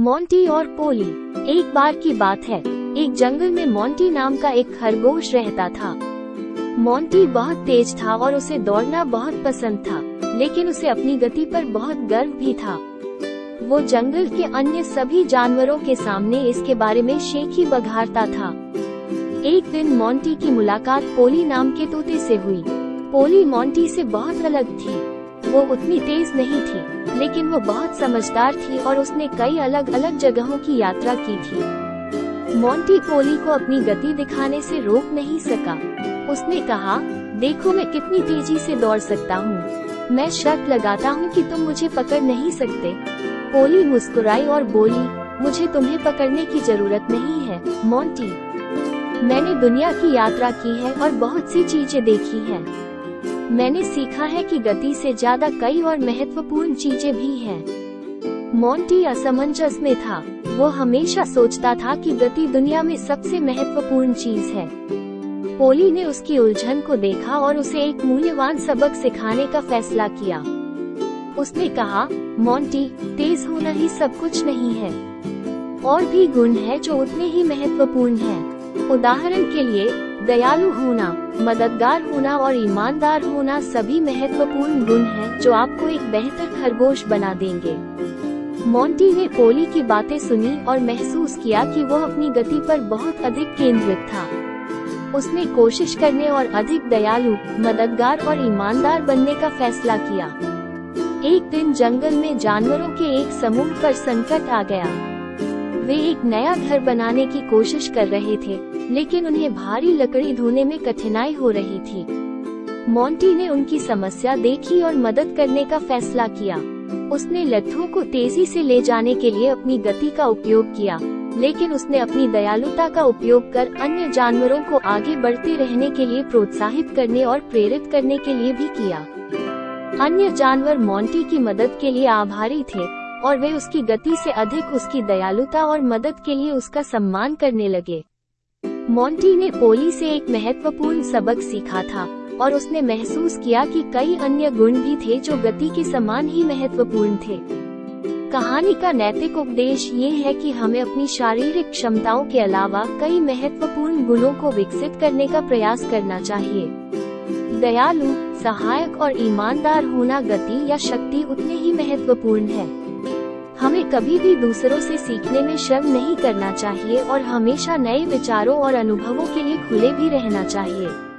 Monty और पोली एक बार की बात है, एक जंगल में मोंटी नाम का एक खरगोश रहता था। मोंटी बहुत तेज था और उसे दौड़ना बहुत पसंद था, लेकिन उसे अपनी गति पर बहुत गर्व भी था। वो जंगल के अन्य सभी जानवरों के सामने इसके बारे में शेखी बघारता था। एक दिन मोंटी की मुलाकात पोली नाम के तोते से हुई। पोली मोंटी से बहुत अलग थी। वो उतनी तेज नहीं थी, लेकिन वो बहुत समझदार थी और उसने कई अलग अलग जगहों की यात्रा की थी। मोंटी पोली को अपनी गति दिखाने से रोक नहीं सका। उसने कहा, देखो मैं कितनी तेज़ी से दौड़ सकता हूँ। मैं शर्त लगाता हूँ कि तुम मुझे पकड़ नहीं सकते। पोली मुस्कुराई और बोली, मुझे तुम्हें पकड़ने की ज़रूरत नहीं है, मोंटी। मैंने दुनिया की यात्रा की है और बहुत सी चीज़ें देखी हैं। मैंने सीखा है कि गति से ज़्यादा कई और महत्वपूर्ण चीज़ें भी हैं। मोंटी असमंजस में था वो हमेशा सोचता था कि गति दुनिया में सबसे महत्वपूर्ण चीज़ है पोली ने उसकी उलझन को देखा और उसे एक मूल्यवान सबक सिखाने का फैसला किया उसने कहा मोंटी तेज होना ही सब कुछ नहीं है और भी गुण है जो उतने ही महत्वपूर्ण हैं। उदाहरण के लिए दयालु होना, मददगार होना और ईमानदार होना सभी महत्वपूर्ण गुण हैं जो आपको एक बेहतर खरगोश बना देंगे। मोंटी ने पोली की बातें सुनी और महसूस किया कि वो अपनी गति पर बहुत अधिक केंद्रित था। उसने कोशिश करने और अधिक दयालु, मददगार और ईमानदार बनने का फैसला किया। एक दिन जंगल में जानवरों के एक समूह पर संकट आ गया। वे एक नया घर बनाने की कोशिश कर रहे थे, लेकिन उन्हें भारी लकड़ी ढोने में कठिनाई हो रही थी। मोंटी ने उनकी समस्या देखी और मदद करने का फैसला किया। उसने लट्ठों को तेज़ी से ले जाने के लिए अपनी गति का उपयोग किया, लेकिन उसने अपनी दयालुता का उपयोग कर अन्य जानवरों को आगे बढ़ते रहने के लिए प्रोत्साहित करने और प्रेरित करने के लिए भी किया। अन्य जानवर मोंटी की मदद के लिए आभारी थे और वे उसकी गति से अधिक उसकी दयालुता और मदद के लिए उसका सम्मान करने लगे। मोंटी ने पोली से एक महत्वपूर्ण सबक सीखा था, और उसने महसूस किया कि कई अन्य गुण भी थे जो गति के समान ही महत्वपूर्ण थे। कहानी का नैतिक उपदेश ये है कि हमें अपनी शारीरिक क्षमताओं के अलावा कई महत्वपूर्ण गुणों को विकसित करने का प्रयास करना चाहिए। दयालु, सहायक और ईमानदार होना गति या शक्ति उतने ही महत्वपूर्ण है। हमें कभी भी दूसरों से सीखने में शर्म नहीं करना चाहिए और हमेशा नए विचारों और अनुभवों के लिए खुले भी रहना चाहिए।